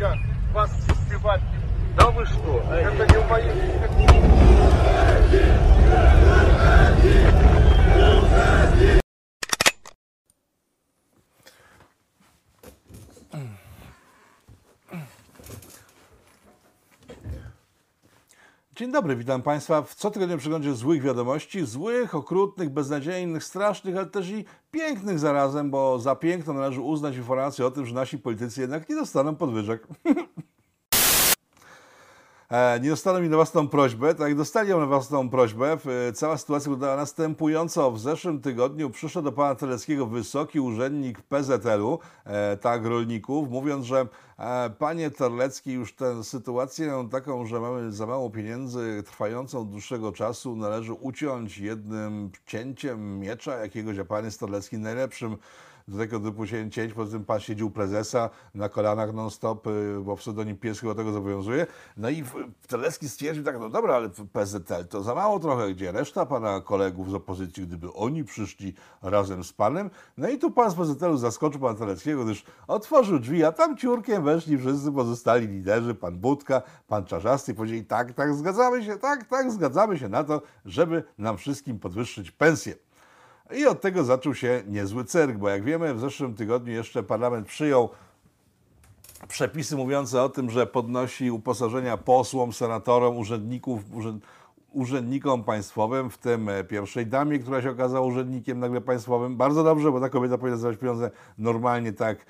я вас избивать не. Да вы что? Это не в. Dzień dobry, witam Państwa w cotygodniowym przeglądzie złych wiadomości. Złych, okrutnych, beznadziejnych, strasznych, ale też i pięknych zarazem, bo za piękno należy uznać informację o tym, że nasi politycy jednak nie dostaną podwyżek. E, nie dostaną mi na własną prośbę, tak dostali ją na własną prośbę. W- Cała sytuacja wyglądała następująco. W zeszłym tygodniu przyszedł do pana Teleckiego wysoki urzędnik PZL-u, e, tak, rolników, mówiąc, że e, panie Terlecki, już tę sytuację taką, że mamy za mało pieniędzy trwającą od dłuższego czasu, należy uciąć jednym cięciem miecza jakiegoś, a pan jest Terlecki najlepszym do tego typu cię- cięć, poza tym pan siedził prezesa na kolanach non-stop, y, bo pseudonim pies chyba tego zobowiązuje. No i Telecki stwierdził tak, no dobra, ale PZL to za mało trochę, gdzie reszta pana kolegów z opozycji, gdyby oni przyszli razem z panem. No i tu pan z PZL-u zaskoczył pana Teleckiego, gdyż otworzył drzwi, a tam ciurkiem weszli wszyscy pozostali liderzy, pan Budka, pan Czarzasty powiedzieli tak, tak, zgadzamy się, tak, tak, zgadzamy się na to, żeby nam wszystkim podwyższyć pensję. I od tego zaczął się niezły cyrk, bo jak wiemy, w zeszłym tygodniu jeszcze parlament przyjął przepisy mówiące o tym, że podnosi uposażenia posłom, senatorom, urzędników, urzęd, urzędnikom państwowym, w tym e, pierwszej damie, która się okazała urzędnikiem nagle państwowym. Bardzo dobrze, bo ta kobieta powinna zdawać pieniądze normalnie tak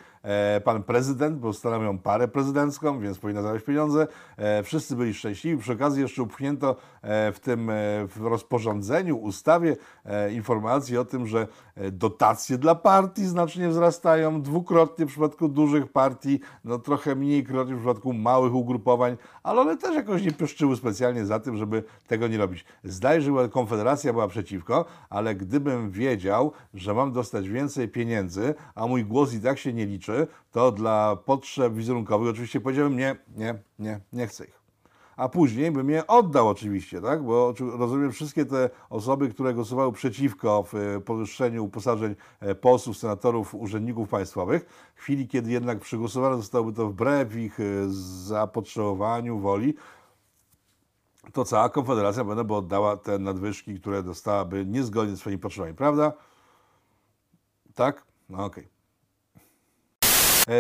pan prezydent, bo stanowią parę prezydencką, więc powinna zdawać pieniądze. E, wszyscy byli szczęśliwi. Przy okazji jeszcze upchnięto e, w tym e, w rozporządzeniu, ustawie e, informacji o tym, że e, dotacje dla partii znacznie wzrastają, dwukrotnie w przypadku dużych partii, no trochę mniej krotnie w przypadku małych ugrupowań, ale one też jakoś nie pieszczyły specjalnie za tym, żeby tego nie robić. Zdaje się, że Konfederacja była przeciwko, ale gdybym wiedział, że mam dostać więcej pieniędzy, a mój głos i tak się nie liczy, to dla potrzeb wizerunkowych oczywiście powiedziałbym nie, nie, nie, nie chcę ich a później bym je oddał oczywiście, tak? Bo rozumiem wszystkie te osoby, które głosowały przeciwko w e, podwyższeniu uposażeń e, posłów, senatorów, urzędników państwowych, w chwili, kiedy jednak przegłosowane zostałoby to wbrew ich e, zapotrzebowaniu, woli, to cała Konfederacja będę by oddała te nadwyżki, które dostałaby niezgodnie z swoimi potrzebami, prawda? Tak? No okej. E,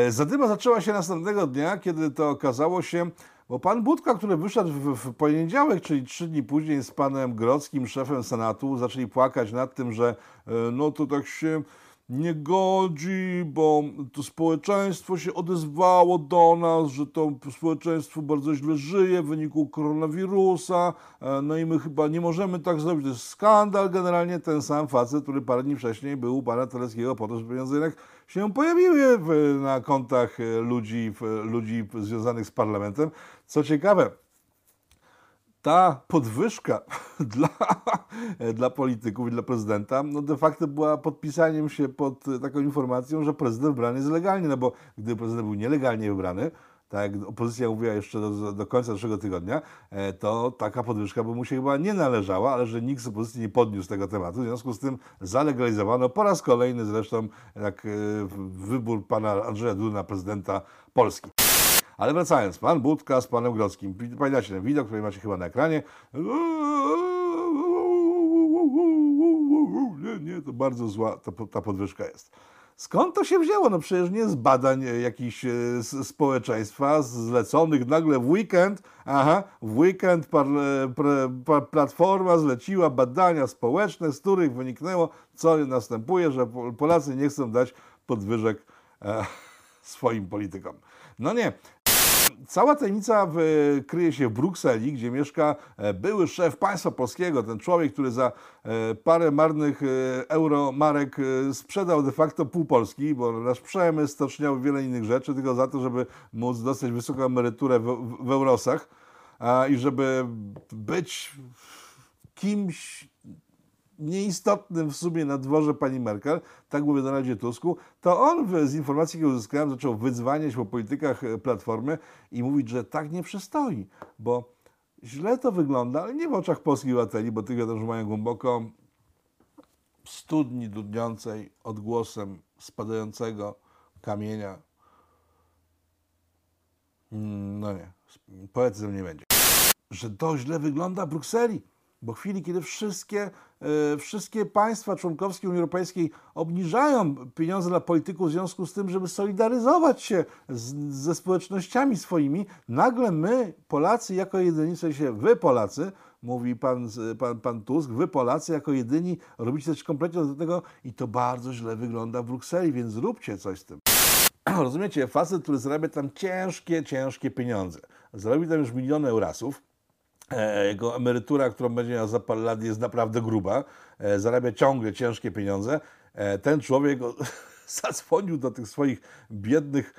Zadyma zaczęła się następnego dnia, kiedy to okazało się, bo pan Budka, który wyszedł w, poniedziałek, czyli trzy dni później z panem Grodzkim, szefem Senatu, zaczęli płakać nad tym, że e, no to tak się nie godzi, bo to społeczeństwo się odezwało do nas, że to społeczeństwo bardzo źle żyje w wyniku koronawirusa, e, no i my chyba nie możemy tak zrobić, to jest skandal. Generalnie ten sam facet, który parę dni wcześniej był u pana Teleckiego po to, jednak się pojawiły na kontach e, ludzi, w, ludzi związanych z parlamentem. Co ciekawe, ta podwyżka dla, dla polityków i dla prezydenta, no de facto była podpisaniem się pod taką informacją, że prezydent wybrany jest legalnie, no bo gdyby prezydent był nielegalnie wybrany, tak jak opozycja mówiła jeszcze do, do końca zeszłego tygodnia, e, to taka podwyżka by mu się chyba nie należała, ale że nikt z opozycji nie podniósł tego tematu. W związku z tym zalegalizowano po raz kolejny zresztą jak e, wybór pana Andrzeja Dudy na prezydenta Polski. Ale wracając, pan Budka z panem Grodzkim. Pamiętacie ten widok, który macie chyba na ekranie. Nie, nie, to bardzo zła ta, ta podwyżka jest. Skąd to się wzięło? No przecież nie z badań e, jakichś e, społeczeństwa zleconych nagle w weekend. Aha, w weekend par, Platforma zleciła badania społeczne, z których wyniknęło, co następuje, że Po- Polacy nie chcą dać podwyżek e, swoim politykom. No nie. Cała tajemnica w, kryje się w Brukseli, gdzie mieszka e, były szef państwa polskiego, ten człowiek, który za e, parę marnych e, euro marek sprzedał de facto pół Polski, bo nasz przemysł, stoczniowy, wiele innych rzeczy, tylko za to, żeby móc dostać wysoką emeryturę w, w, w eurosach i żeby być kimś nieistotnym w sumie na dworze pani Merkel, tak mówię Donaldzie Tusku, to on z informacji, które uzyskałem, zaczął wydzwaniać po politykach e, Platformy i mówić, że tak nie przystoi, bo źle to wygląda, ale nie w oczach polskich obywateli, bo tych wiadomo, że mają głęboko w studni dudniącej odgłosem spadającego kamienia Mm, No nie, poetyzm nie będzie. Że to źle wygląda w Brukseli, bo w chwili, kiedy wszystkie, e, wszystkie państwa członkowskie Unii Europejskiej obniżają pieniądze dla polityków w związku z tym, żeby solidaryzować się z, ze społecznościami swoimi, nagle my, Polacy, jako jedyni, w sensie wy Polacy, mówi pan, pan, pan Tusk, wy Polacy jako jedyni robicie coś kompletnie do tego i to bardzo źle wygląda w Brukseli, więc zróbcie coś z tym. Rozumiecie, facet, który zarabia tam ciężkie, ciężkie pieniądze. Zarobi tam już miliony eurasów. E, Jego emerytura, którą będzie miał za parę lat, jest naprawdę gruba. E, Zarabia ciągle ciężkie pieniądze. E, Ten człowiek zadzwonił do tych swoich biednych,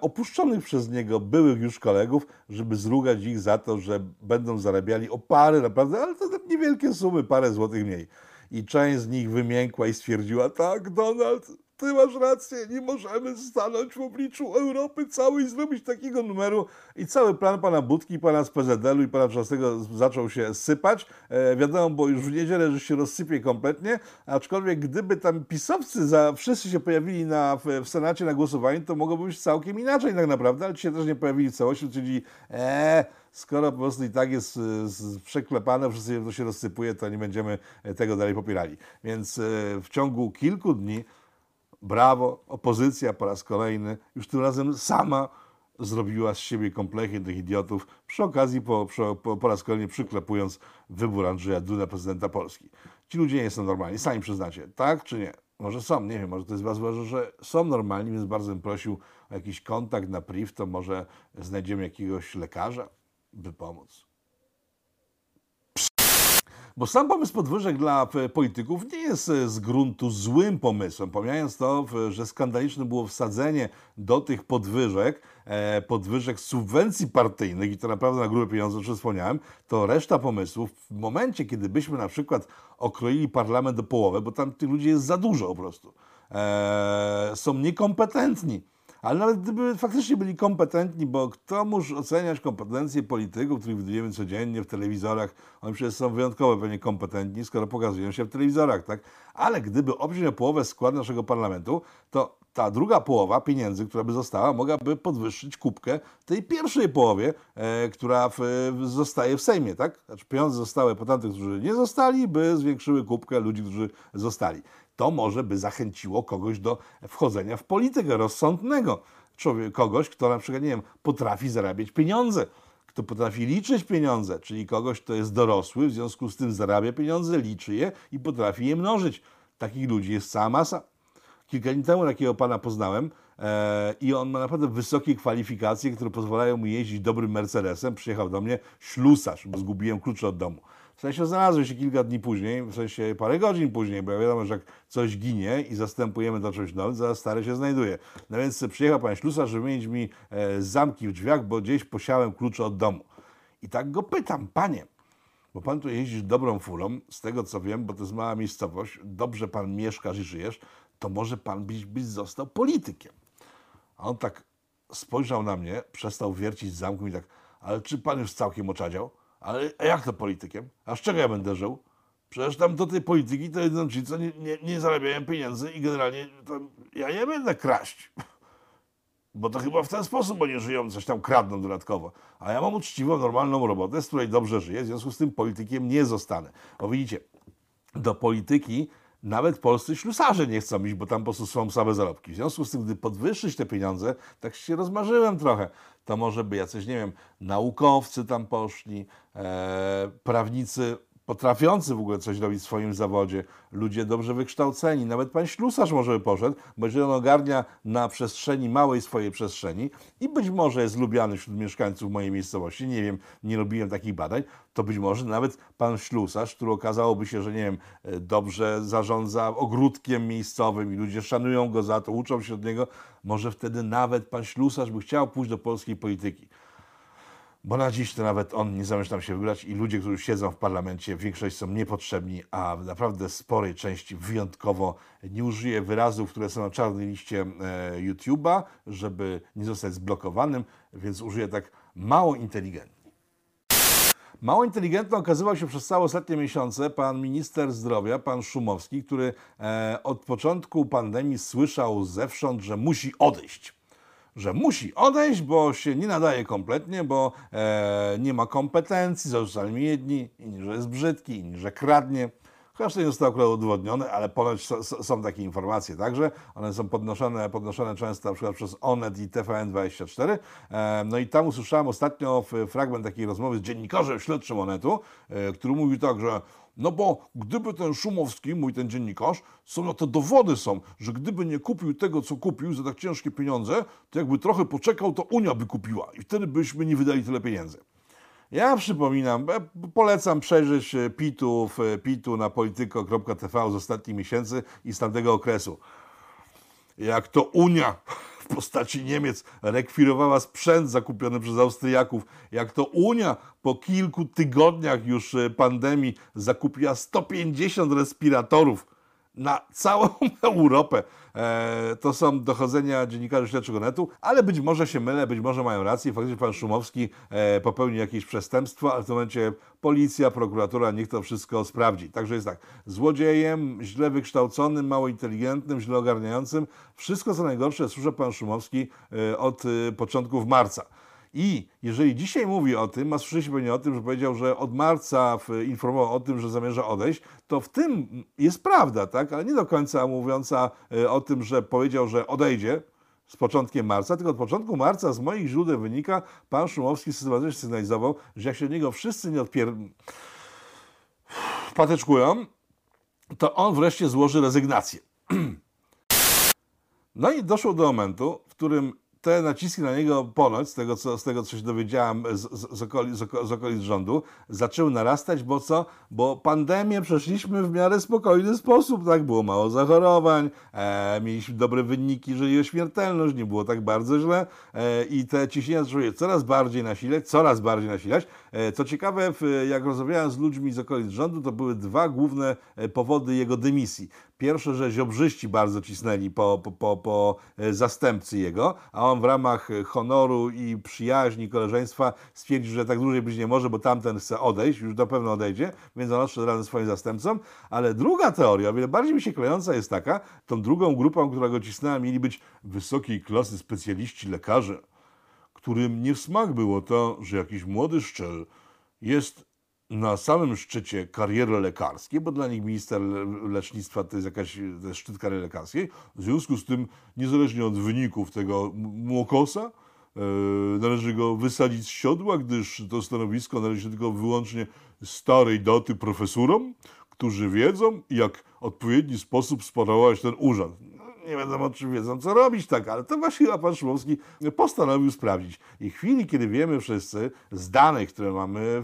opuszczonych przez niego byłych już kolegów, żeby zrugać ich za to, że będą zarabiali o parę, naprawdę, ale to niewielkie sumy, parę złotych mniej. I część z nich wymiękła i stwierdziła, tak, Donald, ty masz rację, nie możemy stanąć w obliczu Europy całej i zrobić takiego numeru. I cały plan pana Budki, pana z PZL-u i pana Trzastego zaczął się sypać. E, wiadomo, bo już w niedzielę, że się rozsypie kompletnie, aczkolwiek gdyby tam pisowcy za, wszyscy się pojawili na, w, w Senacie na głosowaniu, to mogłoby być całkiem inaczej tak naprawdę, ale ci się też nie pojawili w całości, czyli eee, skoro po prostu i tak jest e, przeklepane, wszyscy to się rozsypuje, to nie będziemy e, tego dalej popierali. Więc e, w ciągu kilku dni Brawo, opozycja po raz kolejny, już tym razem sama zrobiła z siebie kompletnie tych idiotów, przy okazji po, po, po raz kolejny przyklepując wybór Andrzeja Duda, prezydenta Polski. Ci ludzie nie są normalni, sami przyznacie, tak czy nie? Może są, nie wiem, może to jest was uważa, że są normalni, więc bardzo bym prosił o jakiś kontakt na priv, to może znajdziemy jakiegoś lekarza, by pomóc. Bo sam pomysł podwyżek dla e, polityków nie jest e, z gruntu złym pomysłem. Pomijając to, że skandaliczne było wsadzenie do tych podwyżek, e, podwyżek subwencji partyjnych i to naprawdę na grube pieniądze, o czym wspomniałem, to reszta pomysłów w momencie, kiedy byśmy na przykład okroili parlament do połowy, bo tam tych ludzi jest za dużo po prostu, są niekompetentni. Ale nawet gdyby faktycznie byli kompetentni, bo kto może oceniać kompetencje polityków, których widujemy codziennie w telewizorach, oni przecież są wyjątkowo pewnie kompetentni, skoro pokazują się w telewizorach, tak? Ale gdyby obciąć o połowę skład naszego parlamentu, to ta druga połowa pieniędzy, która by została, mogłaby podwyższyć kubkę tej pierwszej połowie, e, która w, zostaje w Sejmie, tak? Znaczy pieniądze zostały po tamtych, którzy nie zostali, by zwiększyły kubkę ludzi, którzy zostali. To może by zachęciło kogoś do wchodzenia w politykę rozsądnego. Człowiek, kogoś, kto na przykład, nie wiem, potrafi zarabiać pieniądze, kto potrafi liczyć pieniądze, czyli kogoś, kto jest dorosły, w związku z tym zarabia pieniądze, liczy je i potrafi je mnożyć. Takich ludzi jest cała masa. Kilka dni temu takiego pana poznałem e, i on ma naprawdę wysokie kwalifikacje, które pozwalają mu jeździć dobrym Mercedesem. Przyjechał do mnie ślusarz, bo zgubiłem klucze od domu. W sensie znalazłem się kilka dni później, w sensie parę godzin później, bo wiadomo, że jak coś ginie i zastępujemy to czymś nowym, zaraz stare się znajduje. No więc przyjechał pan ślusarz, żeby mieć mi e, zamki w drzwiach, bo gdzieś posiałem klucze od domu. I tak go pytam, panie, bo pan tu jeździsz dobrą furą, z tego co wiem, bo to jest mała miejscowość, dobrze pan mieszkasz i żyjesz, to może pan być, być został politykiem. A on tak spojrzał na mnie, przestał wiercić zamkiem i tak, ale czy pan już całkiem oczadział? Ale jak to politykiem? A z czego ja będę żył? Przecież tam do tej polityki to jedną ci, co nie, nie, nie zarabiają pieniędzy i generalnie to ja nie będę kraść. Bo to chyba w ten sposób oni żyją, coś tam kradną dodatkowo. A ja mam uczciwą, normalną robotę, z której dobrze żyję, w związku z tym politykiem nie zostanę. Bo widzicie, do polityki nawet polscy ślusarze nie chcą iść, bo tam po prostu są same zarobki. W związku z tym, gdy podwyższyć te pieniądze, tak się rozmarzyłem trochę, to może by jacyś, nie wiem, naukowcy tam poszli, e, prawnicy potrafiący w ogóle coś robić w swoim zawodzie, ludzie dobrze wykształceni, nawet pan ślusarz może by poszedł, bo jeżeli on ogarnia na przestrzeni, małej swojej przestrzeni i być może jest lubiany wśród mieszkańców mojej miejscowości, nie wiem, nie robiłem takich badań, to być może nawet pan ślusarz, który okazałoby się, że nie wiem, e, dobrze zarządza ogródkiem miejscowym i ludzie szanują go za to, uczą się od niego, może wtedy nawet pan ślusarz by chciał pójść do polskiej polityki. Bo na dziś to nawet on nie zamierza tam się wybrać i ludzie, którzy siedzą w parlamencie, większość są niepotrzebni, a w naprawdę sporej części wyjątkowo nie użyję wyrazów, które są na czarnej liście e, YouTube'a, żeby nie zostać zblokowanym, więc użyję tak mało inteligentnie. Mało inteligentny okazywał się przez całe ostatnie miesiące pan minister zdrowia, pan Szumowski, który e, od początku pandemii słyszał zewsząd, że musi odejść że musi odejść, bo się nie nadaje kompletnie, bo e, nie ma kompetencji, mi jedni, inni, że jest brzydki, inni, że kradnie. To nie zostało akurat udowodnione, ale ponoć są, takie informacje także. One są podnoszone, podnoszone często na przykład przez Onet i TVN24. E, no i tam usłyszałem ostatnio fragment takiej rozmowy z dziennikarzem śledczym Onetu, e, który mówił tak, że no bo gdyby ten Szumowski, mój ten dziennikarz, są na to dowody są, że gdyby nie kupił tego, co kupił za tak ciężkie pieniądze, to jakby trochę poczekał, to Unia by kupiła i wtedy byśmy nie wydali tyle pieniędzy. Ja przypominam, e, polecam przejrzeć e, pitów, e, pitu na polityko.tv z ostatnich miesięcy i z tamtego okresu. Jak to Unia w postaci Niemiec rekwirowała sprzęt zakupiony przez Austriaków, jak to Unia po kilku tygodniach już pandemii zakupiła 150 respiratorów na całą Europę. E, to są dochodzenia dziennikarzy śledczego netu, ale być może się mylę, być może mają rację. Faktycznie pan Szumowski e, popełnił jakieś przestępstwo, ale w tym momencie policja, prokuratura, niech to wszystko sprawdzi. Także jest tak, złodziejem, źle wykształconym, mało inteligentnym, źle ogarniającym. Wszystko co najgorsze słyszę pan Szumowski e, od początków marca. I jeżeli dzisiaj mówi o tym, ma słyszeć pewnie o tym, że powiedział, że od marca informował o tym, że zamierza odejść, to w tym jest prawda, tak? Ale nie do końca mówiąca e, o tym, że powiedział, że odejdzie z początkiem marca, tylko od początku marca z moich źródeł wynika, pan Szumowski systematycznie sygnalizował, że jak się od niego wszyscy nie odpier... pateczkują, to on wreszcie złoży rezygnację. No i doszło do momentu, w którym te naciski na niego ponoć, z tego co, z tego, co się dowiedziałem z, z, z, okolic, z, oko- z okolic rządu, zaczęły narastać, bo co? Bo pandemię przeszliśmy w miarę spokojny sposób, tak? Było mało zachorowań, e, mieliśmy dobre wyniki, jeżeli o śmiertelność, nie było tak bardzo źle e, i te ciśnienia zaczęły się coraz bardziej nasilać, coraz bardziej nasilać. E, co ciekawe, jak rozmawiałem z ludźmi z okolic rządu, to były dwa główne e, powody jego dymisji. Pierwsze, że ziobrzyści bardzo cisnęli po, po, po, po e, zastępcy jego, a on w ramach honoru i przyjaźni, koleżeństwa stwierdził, że tak dłużej być nie może, bo tamten chce odejść, już na pewno odejdzie, więc on odszedł razem ze swoim zastępcą. Ale druga teoria, o wiele bardziej mi się klejąca jest taka, tą drugą grupą, która go cisnęła, mieli być wysokiej klasy specjaliści, lekarze, którym nie w smak było to, że jakiś młody szczel jest na samym szczycie kariery lekarskiej, bo dla nich minister le- lecznictwa to jest jakaś to jest szczyt kariery lekarskiej. W związku z tym, niezależnie od wyników tego młokosa, e, należy go wysadzić z siodła, gdyż to stanowisko należy tylko wyłącznie starej doty profesorom, którzy wiedzą, jak w odpowiedni sposób sprawować ten urząd. Nie wiadomo, czy wiedzą, co robić tak, ale to właśnie pan Szumowski postanowił sprawdzić. I w chwili, kiedy wiemy wszyscy z danych, które mamy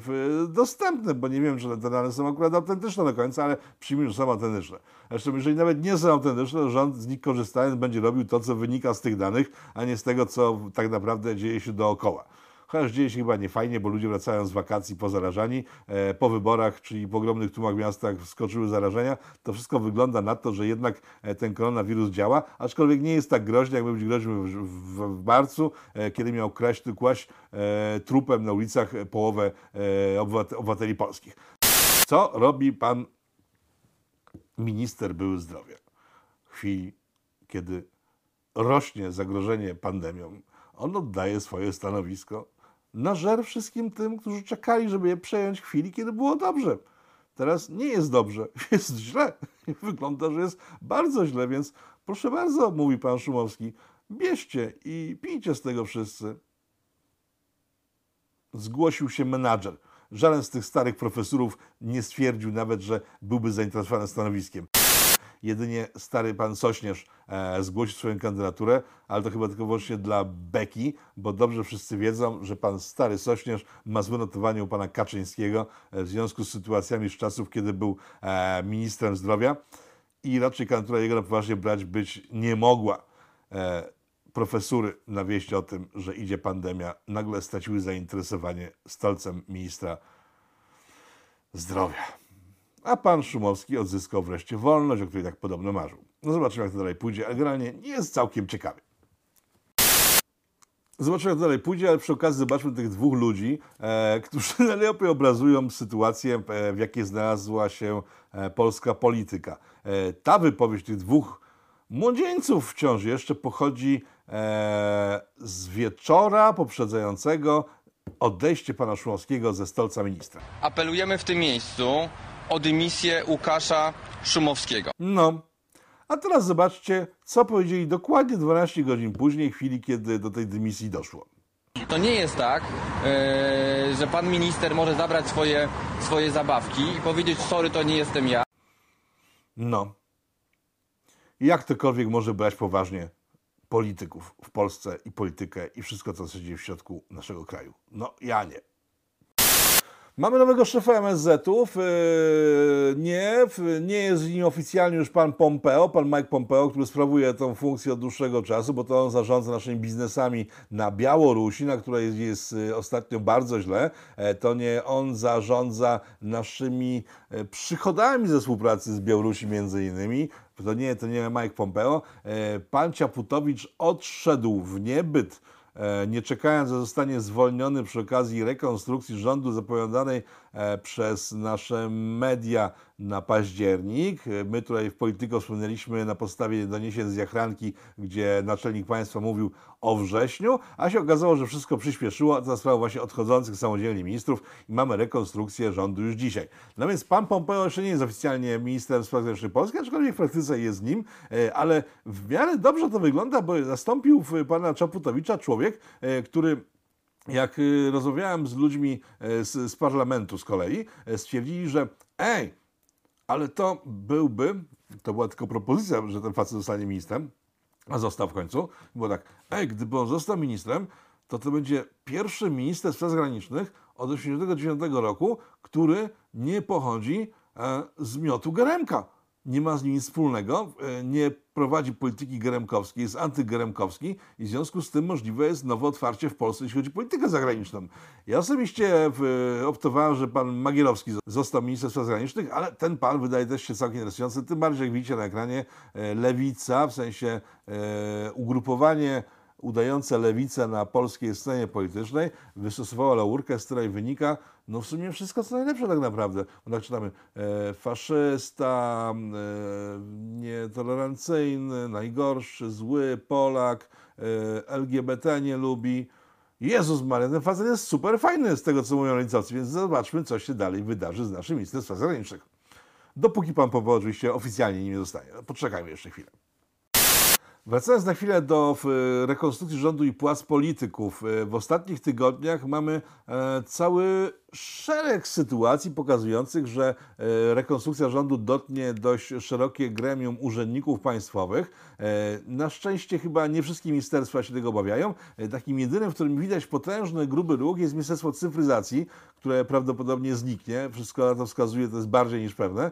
dostępne, bo nie wiem, czy te dane są akurat autentyczne do końca, ale przyjmijmy, że są autentyczne. Zresztą, jeżeli nawet nie są autentyczne, to rząd z nich korzystając będzie robił to, co wynika z tych danych, a nie z tego, co tak naprawdę dzieje się dookoła. Chociaż dzieje się chyba niefajnie, bo ludzie wracają z wakacji pozarażani, e, po wyborach, czyli po ogromnych tłumach w miastach wskoczyły zarażenia. To wszystko wygląda na to, że jednak e, ten koronawirus działa, aczkolwiek nie jest tak groźny, jak być groźny w, w, w marcu, e, kiedy miał kraść, kłaść e, trupem na ulicach połowę e, obywate- obywateli polskich. Co robi pan minister były zdrowia w chwili, kiedy rośnie zagrożenie pandemią? On oddaje swoje stanowisko na żer wszystkim tym, którzy czekali, żeby je przejąć w chwili, kiedy było dobrze. Teraz nie jest dobrze, jest źle. Wygląda, że jest bardzo źle, więc proszę bardzo, mówi pan Szumowski, bierzcie i pijcie z tego wszyscy. Zgłosił się menadżer. Żaden z tych starych profesorów nie stwierdził nawet, że byłby zainteresowany stanowiskiem. Jedynie stary pan Sośnierz e, zgłosił swoją kandydaturę, ale to chyba tylko wyłącznie dla beki, bo dobrze wszyscy wiedzą, że pan stary Sośnierz ma złe notowanie u pana Kaczyńskiego e, w związku z sytuacjami z czasów, kiedy był e, ministrem zdrowia i raczej kandydatura jego na poważnie brać być nie mogła. E, profesury na wieść o tym, że idzie pandemia, nagle straciły zainteresowanie stolcem ministra zdrowia. A pan Szumowski odzyskał wreszcie wolność, o której tak podobno marzył. No zobaczymy, jak to dalej pójdzie, ale generalnie nie jest całkiem ciekawy. Zobaczymy, jak to dalej pójdzie, ale przy okazji zobaczmy tych dwóch ludzi, e, którzy najlepiej obrazują sytuację, e, w jakiej znalazła się e, polska polityka. E, ta wypowiedź tych dwóch młodzieńców wciąż jeszcze pochodzi e, z wieczora poprzedzającego odejście pana Szumowskiego ze stolca ministra. Apelujemy w tym miejscu o dymisję Łukasza Szumowskiego. No, a teraz zobaczcie, co powiedzieli dokładnie 12 godzin później, chwili, kiedy do tej dymisji doszło. To nie jest tak, e, że pan minister może zabrać swoje, swoje zabawki i powiedzieć sorry, to nie jestem ja. No. Jak ktokolwiek może brać poważnie polityków w Polsce i politykę i wszystko, co się dzieje w środku naszego kraju? No, ja nie. Mamy nowego szefa MSZ-ów. Yy, Nie, nie jest nim oficjalnie już pan Pompeo, pan Mike Pompeo, który sprawuje tą funkcję od dłuższego czasu, bo to on zarządza naszymi biznesami na Białorusi, na której jest, y, ostatnio bardzo źle. E, To nie on zarządza naszymi e, przychodami ze współpracy z Białorusi między innymi. To nie, to nie Mike Pompeo. E, Pan Ciaputowicz odszedł w niebyt nie czekając, że zostanie zwolniony przy okazji rekonstrukcji rządu zapowiadanej e, przez nasze media na październik. E, My tutaj w Polityko wspomnieliśmy na podstawie doniesień z Jachranki, gdzie naczelnik państwa mówił o wrześniu, a się okazało, że wszystko przyspieszyło za sprawą właśnie odchodzących samodzielnie ministrów i mamy rekonstrukcję rządu już dzisiaj. No więc pan Pompeo jeszcze nie jest oficjalnie ministrem spraw zagranicznych Polski, aczkolwiek w praktyce jest nim, e, ale w miarę dobrze to wygląda, bo zastąpił pana Czaputowicza człowiek, e, który jak y, rozmawiałem z ludźmi e, z, z parlamentu z kolei, e, stwierdzili, że ej, ale to byłby, to była tylko propozycja, że ten facet zostanie ministrem, a został w końcu. Było tak, ej, gdyby on został ministrem, to to będzie pierwszy minister spraw zagranicznych od 1989 roku, który nie pochodzi e, z miotu Geremka. Nie ma z nim nic wspólnego, e, nie prowadzi polityki geremkowskiej, jest antygeremkowski i w związku z tym możliwe jest nowe otwarcie w Polsce, jeśli chodzi o politykę zagraniczną. Ja osobiście optowałem, że pan Magierowski został ministrem spraw zagranicznych, ale ten pan wydaje też się całkiem interesujący, tym bardziej jak widzicie na ekranie, e, lewica, w sensie e, ugrupowanie udające lewicę na polskiej scenie politycznej, wystosowała laurkę, z której wynika no w sumie wszystko co najlepsze tak naprawdę. Bo tak czytamy, e, faszysta, e, nietolerancyjny, najgorszy, zły, Polak, e, LGBT nie lubi. Jezus Maria, ten facet jest super fajny z tego, co mówią lewicowcy, więc zobaczmy, co się dalej wydarzy z naszym ministrem spraw zagranicznych. Dopóki pan Popo oczywiście oficjalnie nim nie zostaje. Poczekajmy jeszcze chwilę. Wracając na chwilę do rekonstrukcji rządu i płac polityków, e, w ostatnich tygodniach mamy e, cały szereg sytuacji pokazujących, że e, rekonstrukcja rządu dotknie dość szerokie gremium urzędników państwowych. E, na szczęście chyba nie wszystkie ministerstwa się tego obawiają. E, takim jedynym, w którym widać potężny, gruby ruch jest Ministerstwo Cyfryzacji, które prawdopodobnie zniknie. Wszystko na to wskazuje, to jest bardziej niż pewne.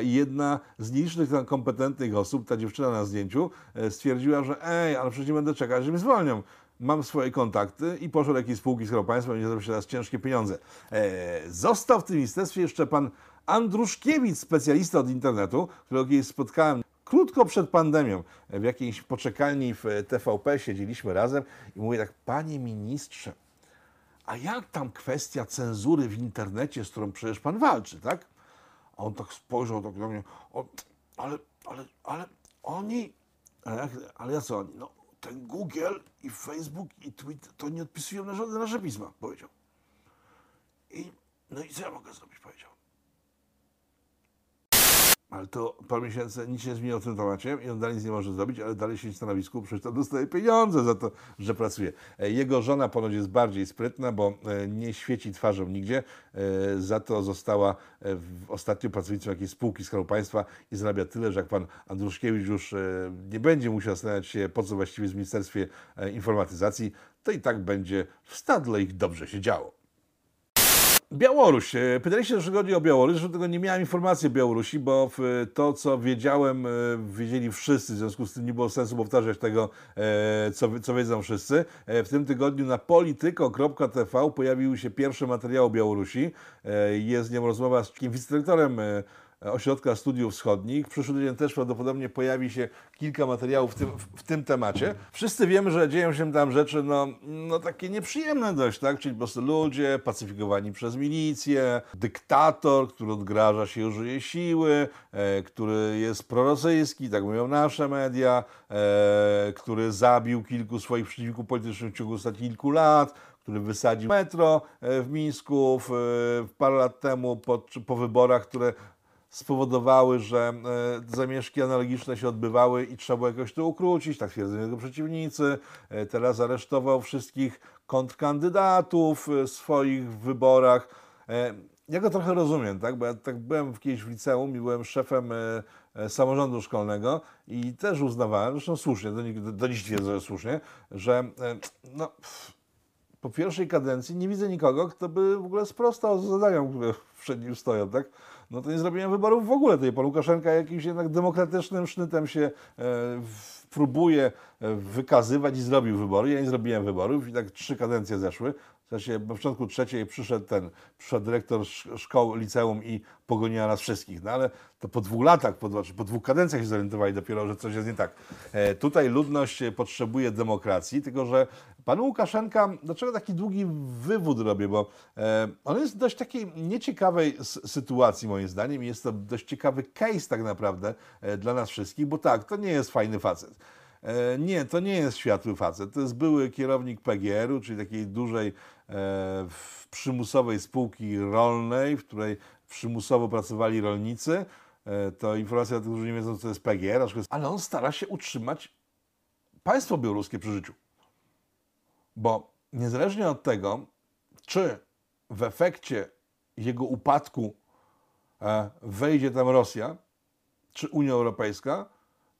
Jedna z nielicznych tam kompetentnych osób, ta dziewczyna na zdjęciu, stwierdziła, że ej, ale przecież nie będę czekać, że mnie zwolnią. Mam swoje kontakty i poszedł jakiejś spółki Skarbu Państwa, będzie zrobić teraz ciężkie pieniądze. E, został w tym ministerstwie jeszcze pan Andruszkiewicz, specjalista od internetu, którego kiedyś spotkałem krótko przed pandemią w jakiejś poczekalni w TVP, siedzieliśmy razem i mówię tak, panie ministrze, a jak tam kwestia cenzury w internecie, z którą przecież pan walczy, tak? A on tak spojrzał tak na mnie, ale, ale, ale oni, ale, ale ja co oni? No, ten Google i Facebook i Twitter to nie odpisują na żadne nasze pisma, powiedział. I, no i co ja mogę zrobić, powiedział. Ale to parę miesięcy nic się nie zmieniło w tym temacie i on dalej nic nie może zrobić, ale dalej siedzi na stanowisku, przecież to dostaje pieniądze za to, że pracuje. E, Jego żona ponoć jest bardziej sprytna, bo e, nie świeci twarzą nigdzie, e, za to została w- ostatnio pracownicą jakiejś spółki Skarbu Państwa i zarabia tyle, że jak pan Andruszkiewicz już nie będzie musiał zastanawiać się, po co właściwie w Ministerstwie Informatyzacji, to i tak będzie w stadle ich dobrze się działo. Białoruś. E, Pytaliście, chodzi o Białoruś, że tego nie miałem informacji o Białorusi, bo w to, co wiedziałem, e, wiedzieli wszyscy, w związku z tym nie było sensu powtarzać tego, e, co, wiedzą wszyscy. E, W tym tygodniu na polityko.tv pojawiły się pierwsze materiały Białorusi. E, Jest z nią rozmowa z wicedyrektorem e, e, Ośrodka Studiów Wschodnich. W przyszły tydzień też prawdopodobnie pojawi się kilka materiałów w tym, w, w tym temacie. Wszyscy wiemy, że dzieją się tam rzeczy no, no takie nieprzyjemne dość, tak? Czyli po prostu ludzie pacyfikowani przez milicję, dyktator, który odgraża się i użyje siły, e, który jest prorosyjski, tak mówią nasze media, e, który zabił kilku swoich przeciwników politycznych w ciągu ostatnich kilku lat, który wysadził metro e, w Mińsku w, e, parę lat temu po wyborach, które spowodowały, że e, zamieszki analogiczne się odbywały i trzeba było jakoś to ukrócić, tak twierdzą jego przeciwnicy. E, teraz aresztował wszystkich kontrkandydatów e, swoich w wyborach. Ja go trochę rozumiem, tak? bo ja tak byłem kiedyś w liceum i byłem szefem samorządu szkolnego i też uznawałem, zresztą słusznie, do, do, dziś twierdzę, że słusznie, że no, po pierwszej kadencji nie widzę nikogo, kto by w ogóle sprostał zadaniom, które przed nim stoją, tak? No to nie zrobiłem wyborów w ogóle. Tutaj pan Łukaszenka jakimś jednak demokratycznym sznytem się e, próbuje e, wykazywać i zrobił wybory. Ja nie zrobiłem wyborów i tak trzy kadencje zeszły. Sensie na początku trzeciej przyszedł ten, przyszedł dyrektor sz- szkoły, liceum i pogoniła nas wszystkich. No ale to po dwóch latach, po, po dwóch kadencjach się zorientowali dopiero, że coś jest nie tak. E, tutaj ludność e, potrzebuje demokracji, tylko że pan Łukaszenka, dlaczego taki długi wywód robię, bo e, on jest w dość takiej nieciekawej sytuacji moim zdaniem i jest to dość ciekawy case tak naprawdę e, dla nas wszystkich, bo tak, to nie jest fajny facet. E, Nie, to nie jest światły facet. To jest były kierownik PGR-u, czyli takiej dużej w- przymusowej spółki rolnej, w której przymusowo pracowali rolnicy. E, To informacja dla którzy nie wiedzą, co to jest PGR, ale on stara się utrzymać państwo białoruskie przy życiu. Bo niezależnie od tego, czy w efekcie jego upadku e, wejdzie tam Rosja, czy Unia Europejska,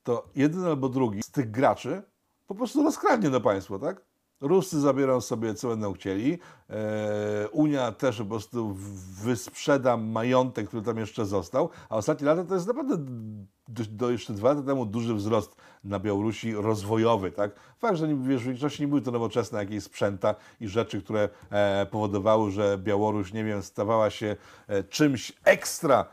to jeden albo drugi z tych graczy po prostu rozkradnie to państwo, tak? Ruscy zabiorą sobie, co będą chcieli. E, Unia też po prostu wysprzeda majątek, który tam jeszcze został. A ostatnie lata to jest naprawdę do, do jeszcze dwa lata temu duży wzrost na Białorusi rozwojowy, tak? Fakt, że w większości nie były to nowoczesne jakieś sprzęta i rzeczy, które e, powodowały, że Białoruś, nie wiem, stawała się e, czymś ekstra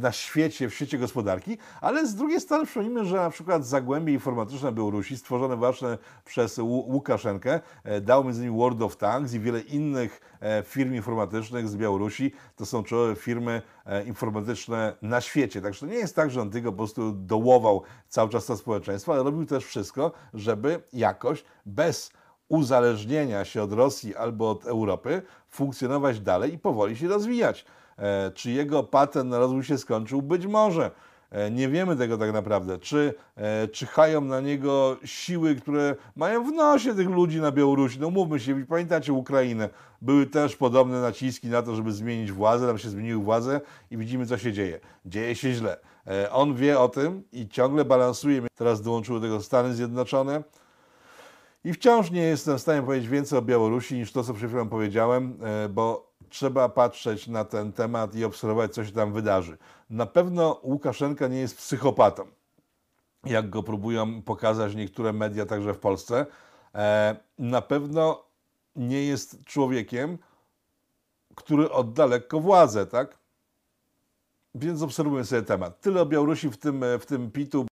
na świecie, w świecie gospodarki, ale z drugiej strony przypomnijmy, że na przykład Zagłębie Informatyczne Białorusi, stworzone właśnie przez Łu- Łukaszenkę, e, dało między innymi World of Tanks i wiele innych e, firm informatycznych z Białorusi. To są czołowe firmy e, informatyczne na świecie. Także to nie jest tak, że on tylko po prostu dołował cały czas to społeczeństwo, ale robił też wszystko, żeby jakoś bez uzależnienia się od Rosji albo od Europy funkcjonować dalej i powoli się rozwijać. E, Czy jego patent na rozwój się skończył? Być może. E, Nie wiemy tego tak naprawdę. Czy e, czyhają na niego siły, które mają w nosie tych ludzi na Białorusi? No mówmy się, pamiętacie Ukrainę. Były też podobne naciski na to, żeby zmienić władzę, tam się zmieniły władze i widzimy, co się dzieje. Dzieje się źle. E, On wie o tym i ciągle balansuje. Teraz dołączyły do tego Stany Zjednoczone. I wciąż nie jestem w stanie powiedzieć więcej o Białorusi niż to, co przed chwilą powiedziałem, bo trzeba patrzeć na ten temat i obserwować, co się tam wydarzy. Na pewno Łukaszenka nie jest psychopatą, jak go próbują pokazać niektóre media, także w Polsce. E, Na pewno nie jest człowiekiem, który odda lekko władzę, tak? Więc obserwujmy sobie temat. Tyle o Białorusi w tym, w tym pitu.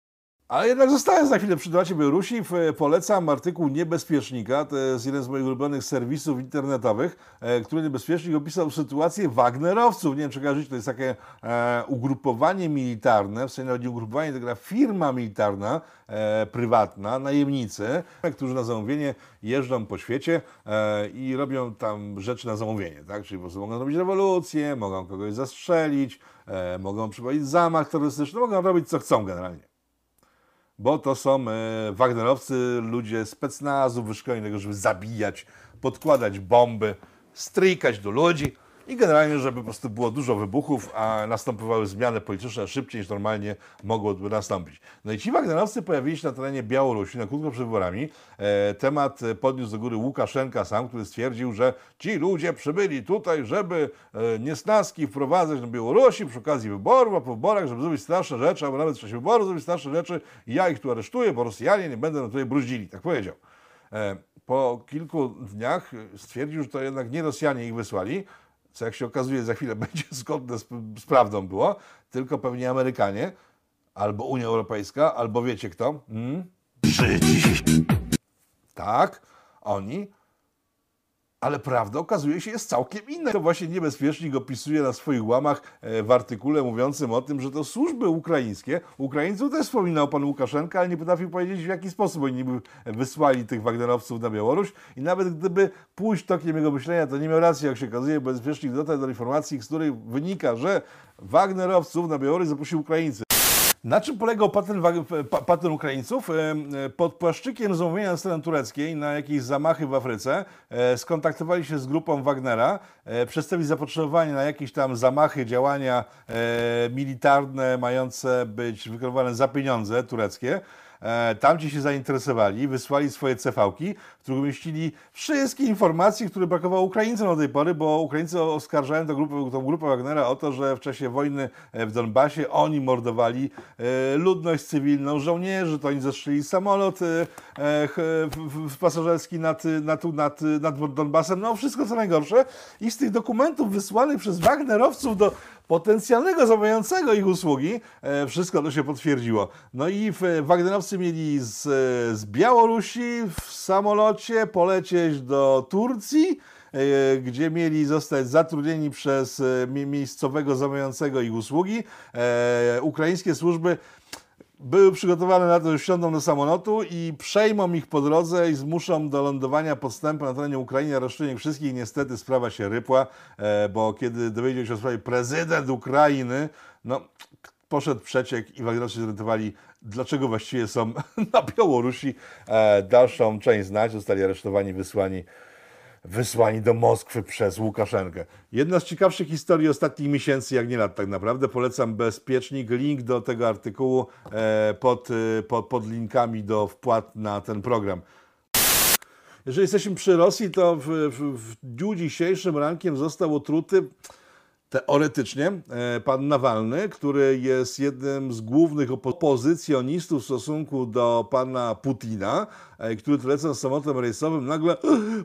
Ale jednak zostając na chwilę przy temacie Białorusi, w- polecam artykuł Niebezpiecznika. To jest jeden z moich ulubionych serwisów internetowych, e, który niebezpiecznik opisał sytuację Wagnerowców. Nie wiem, czy kojarzycie, to jest takie e, ugrupowanie militarne, w sensie nawet nie ugrupowanie, gra firma militarna, e, prywatna, najemnicy, którzy na zamówienie jeżdżą po świecie e, i robią tam rzeczy na zamówienie, tak? Czyli po prostu mogą robić rewolucję, mogą kogoś zastrzelić, e, mogą przeprowadzić zamach terrorystyczny, mogą robić co chcą generalnie bo to są e, Wagnerowcy, ludzie specnazu wyszkoleni żeby zabijać, podkładać bomby, strykać do ludzi i generalnie, żeby po prostu było dużo wybuchów, a następowały zmiany polityczne szybciej niż normalnie mogłoby nastąpić. No i ci Wagnerowcy pojawili się na terenie Białorusi na krótko przed wyborami. E, temat e, podniósł do góry Łukaszenka sam, który stwierdził, że ci ludzie przybyli tutaj, żeby e, niesnaski wprowadzać na Białorusi przy okazji wyborów, a po wyborach, żeby zrobić straszne rzeczy, albo nawet w czasie wyborów zrobić straszne rzeczy ja ich tu aresztuję, bo Rosjanie nie będą tutaj bruździli. Tak powiedział. E, Po kilku dniach stwierdził, że to jednak nie Rosjanie ich wysłali, co jak się okazuje za chwilę będzie zgodne z, z prawdą było, tylko pewnie Amerykanie, albo Unia Europejska, albo wiecie kto? Hmm? Tak, oni. Ale prawda okazuje się jest całkiem inna. To właśnie niebezpiecznik opisuje na swoich łamach e, w artykule mówiącym o tym, że to służby ukraińskie. Ukraińców też wspominał pan Łukaszenka, ale nie potrafił powiedzieć w jaki sposób oni niby wysłali tych Wagnerowców na Białoruś. I nawet gdyby pójść tokiem jego myślenia, to nie miał racji, jak się okazuje, bo bezpiecznik dotarł do informacji, z której wynika, że Wagnerowców na Białoruś zaprosił Ukraińcy. Na czym polegał patent, patent Ukraińców? E, e, Pod płaszczykiem zamówienia strony tureckiej na jakieś zamachy w Afryce e, skontaktowali się z grupą Wagnera, przedstawili zapotrzebowanie na jakieś tam zamachy, działania militarne mające być wykonywane za pieniądze tureckie. E, Tamci się zainteresowali, wysłali swoje CV-ki, w których umieścili wszystkie informacje, które brakowało Ukraińcom do tej pory, bo Ukraińcy oskarżają tę grupę, tą grupę Wagnera o to, że w czasie wojny e, w Donbasie oni mordowali e, ludność cywilną, żołnierzy, to oni zestrzelili samolot pasażerski nad, nad, nad, nad Donbasem, no wszystko co najgorsze. I z tych dokumentów wysłanych przez Wagnerowców do potencjalnego zamawiającego ich usługi, e, wszystko to się potwierdziło. No i Wagnerowcy mieli z, z Białorusi w samolocie polecieć do Turcji, e, gdzie mieli zostać zatrudnieni przez e, mi- miejscowego zamawiającego ich usługi. Ukraińskie służby były przygotowane na to, że wsiądą do samolotu i przejmą ich po drodze i zmuszą do lądowania podstępem na terenie Ukrainy, ich wszystkich. Niestety sprawa się rypła, e, bo kiedy dowiedział się o sprawie prezydent Ukrainy, no poszedł przeciek i Wagnerowie się zorientowali, dlaczego właściwie są na Białorusi. E, Dalszą część znać, zostali aresztowani, wysłani wysłani do Moskwy przez Łukaszenkę. Jedna z ciekawszych historii ostatnich miesięcy, jak nie lat tak naprawdę. Polecam bezpiecznik. Link do tego artykułu e, pod, e, pod, pod linkami do wpłat na ten program. Jeżeli jesteśmy przy Rosji, to w, w, w dniu dzisiejszym rankiem został otruty teoretycznie e, pan Nawalny, który jest jednym z głównych opo- opozycjonistów w stosunku do pana Putina, e, który lecąc samolotem rejsowym nagle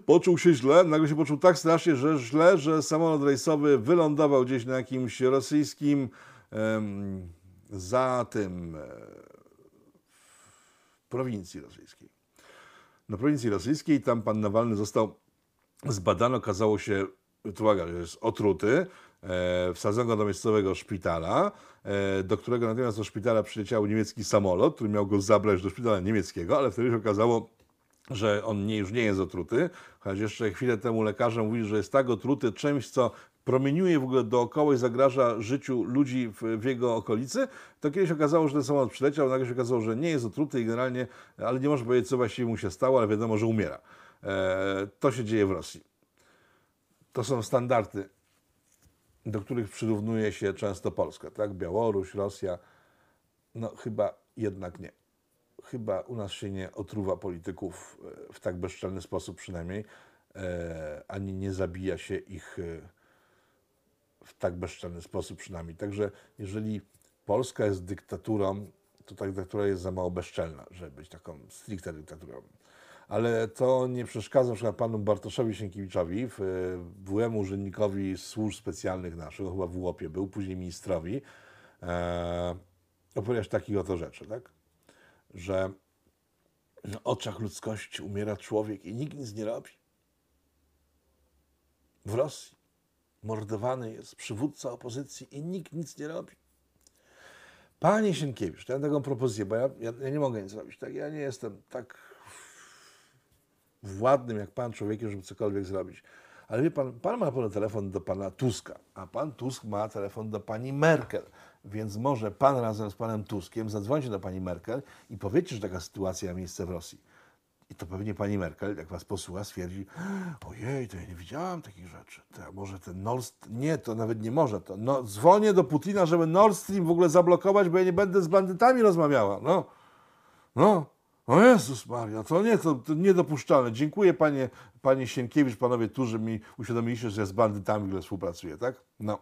poczuł się źle, nagle się poczuł tak strasznie, że źle, że samolot rejsowy wylądował gdzieś na jakimś rosyjskim za tym e, prowincji rosyjskiej. Na prowincji rosyjskiej tam pan Nawalny został zbadany, okazało się, tu uwaga, jest otruty, e, wsadzono go do miejscowego szpitala, e, do którego natomiast do szpitala przyleciał niemiecki samolot, który miał go zabrać do szpitala niemieckiego, ale wtedy się okazało, że on nie, już nie jest otruty, chociaż jeszcze chwilę temu lekarze mówili, że jest tak otruty czymś, co promieniuje w ogóle dookoła i zagraża życiu ludzi w, w jego okolicy, to kiedyś okazało, że ten samolot przyleciał, nagle się okazało, że nie jest otruty i generalnie, ale nie można powiedzieć, co właściwie mu się stało, ale wiadomo, że umiera. E, to się dzieje w Rosji. To są standardy, do których przyrównuje się często Polska, tak? Białoruś, Rosja. No chyba jednak nie. Chyba u nas się nie otruwa polityków e, w tak bezczelny sposób przynajmniej, e, ani nie zabija się ich e, w tak bezczelny sposób przynajmniej. Także jeżeli Polska jest dyktaturą, to ta dyktatura jest za mało bezczelna, żeby być taką stricte dyktaturą. Ale to nie przeszkadza na przykład panu Bartoszowi Sienkiewiczowi, byłemu urzędnikowi służb specjalnych naszych, chyba w UOP-ie był, później ministrowi, e, opowiadać takich oto rzeczy, tak? Że na oczach ludzkości umiera człowiek i nikt nic nie robi. W Rosji mordowany jest przywódca opozycji i nikt nic nie robi. Panie Sienkiewicz, ja mam taką propozycję, bo ja, ja, ja nie mogę nic robić. Tak? Ja nie jestem tak władnym jak pan człowiekiem, żeby cokolwiek zrobić. Ale wie pan, pan ma telefon do pana Tuska, a pan Tusk ma telefon do pani Merkel. Więc może pan razem z panem Tuskiem zadzwońcie do pani Merkel i powiedzcie, że taka sytuacja ma miejsce w Rosji. I to pewnie pani Merkel, jak was posłucha, stwierdzi, ojej, to ja nie widziałam takich rzeczy. To może ten Nord Stream, nie, to nawet nie może. To no, dzwonię do Putina, żeby Nord Stream w ogóle zablokować, bo ja nie będę z bandytami rozmawiała. No, no, o Jezus Maria, to nie, to, to niedopuszczalne. Dziękuję panie, panie Sienkiewicz, panowie tu, że mi uświadomiliście, że z bandytami w ogóle współpracuję, tak? No.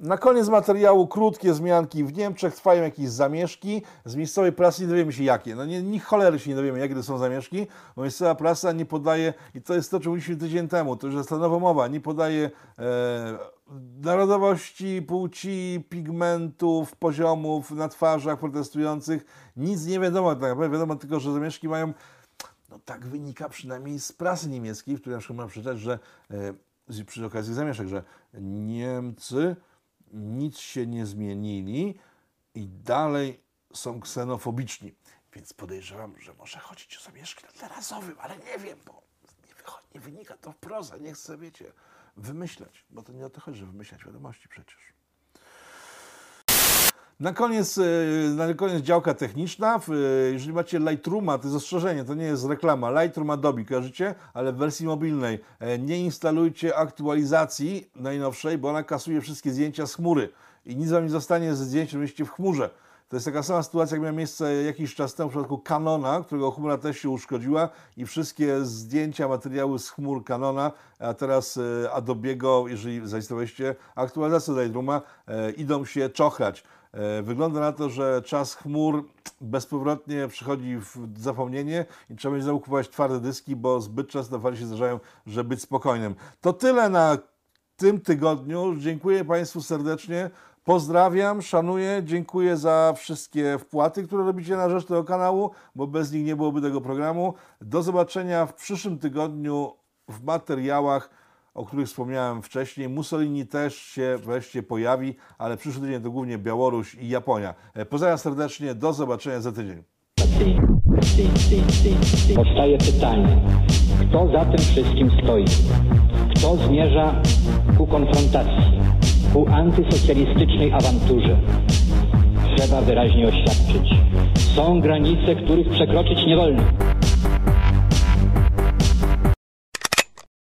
Na koniec materiału krótkie zmianki. W Niemczech trwają jakieś zamieszki. Z miejscowej prasy nie dowiemy się jakie. No nie, ni cholery się nie dowiemy, jakie to są zamieszki, bo miejscowa prasa nie podaje, i to jest to, czym mówiliśmy tydzień temu, to już jest ta nowa mowa, nie podaje e, narodowości, płci, pigmentów, poziomów na twarzach protestujących. Nic nie wiadomo tak naprawdę. Wiadomo tylko, że zamieszki mają no tak wynika przynajmniej z prasy niemieckiej, w której na przykład przeczytać, że e, przy okazji zamieszek, że Niemcy nic się nie zmienili i dalej są ksenofobiczni. Więc podejrzewam, że może chodzić o zamieszki na tle rasowym, ale nie wiem, bo nie, wynika to wprost, a nie chcę, wiecie, wymyślać, bo to nie o to chodzi, że wymyślać wiadomości przecież. Na koniec, e, na koniec działka techniczna. E, Jeżeli macie Lightrooma, to jest ostrzeżenie, to nie jest reklama. Lightroom Adobe, kojarzycie? Ale w wersji mobilnej. E, Nie instalujcie aktualizacji najnowszej, bo ona kasuje wszystkie zdjęcia z chmury. I nic wam nie zostanie ze zdjęć, które w chmurze. To jest taka sama sytuacja, jak miała miejsce jakiś czas temu w przypadku Canona, którego chmura też się uszkodziła i wszystkie zdjęcia, materiały z chmur Canona, a teraz e, Adobe'ego, jeżeli zainstalowaliście aktualizację Lightrooma, e, idą się czochrać. E, Wygląda na to, że czas chmur bezpowrotnie przychodzi w zapomnienie i trzeba będzie znowu kupować twarde dyski, bo zbyt często fali się zdarzają, że być spokojnym. To tyle na tym tygodniu. Dziękuję Państwu serdecznie. Pozdrawiam, szanuję, dziękuję za wszystkie wpłaty, które robicie na rzecz tego kanału, bo bez nich nie byłoby tego programu. Do zobaczenia w przyszłym tygodniu w materiałach, o których wspomniałem wcześniej. Mussolini też się wreszcie pojawi, ale przyszły tydzień to głównie Białoruś i Japonia. E, Pozdrawiam serdecznie, do zobaczenia za tydzień. Powstaje pytanie, kto za tym wszystkim stoi? Kto zmierza ku konfrontacji, ku antysocjalistycznej awanturze? Trzeba wyraźnie oświadczyć. Są granice, których przekroczyć nie wolno.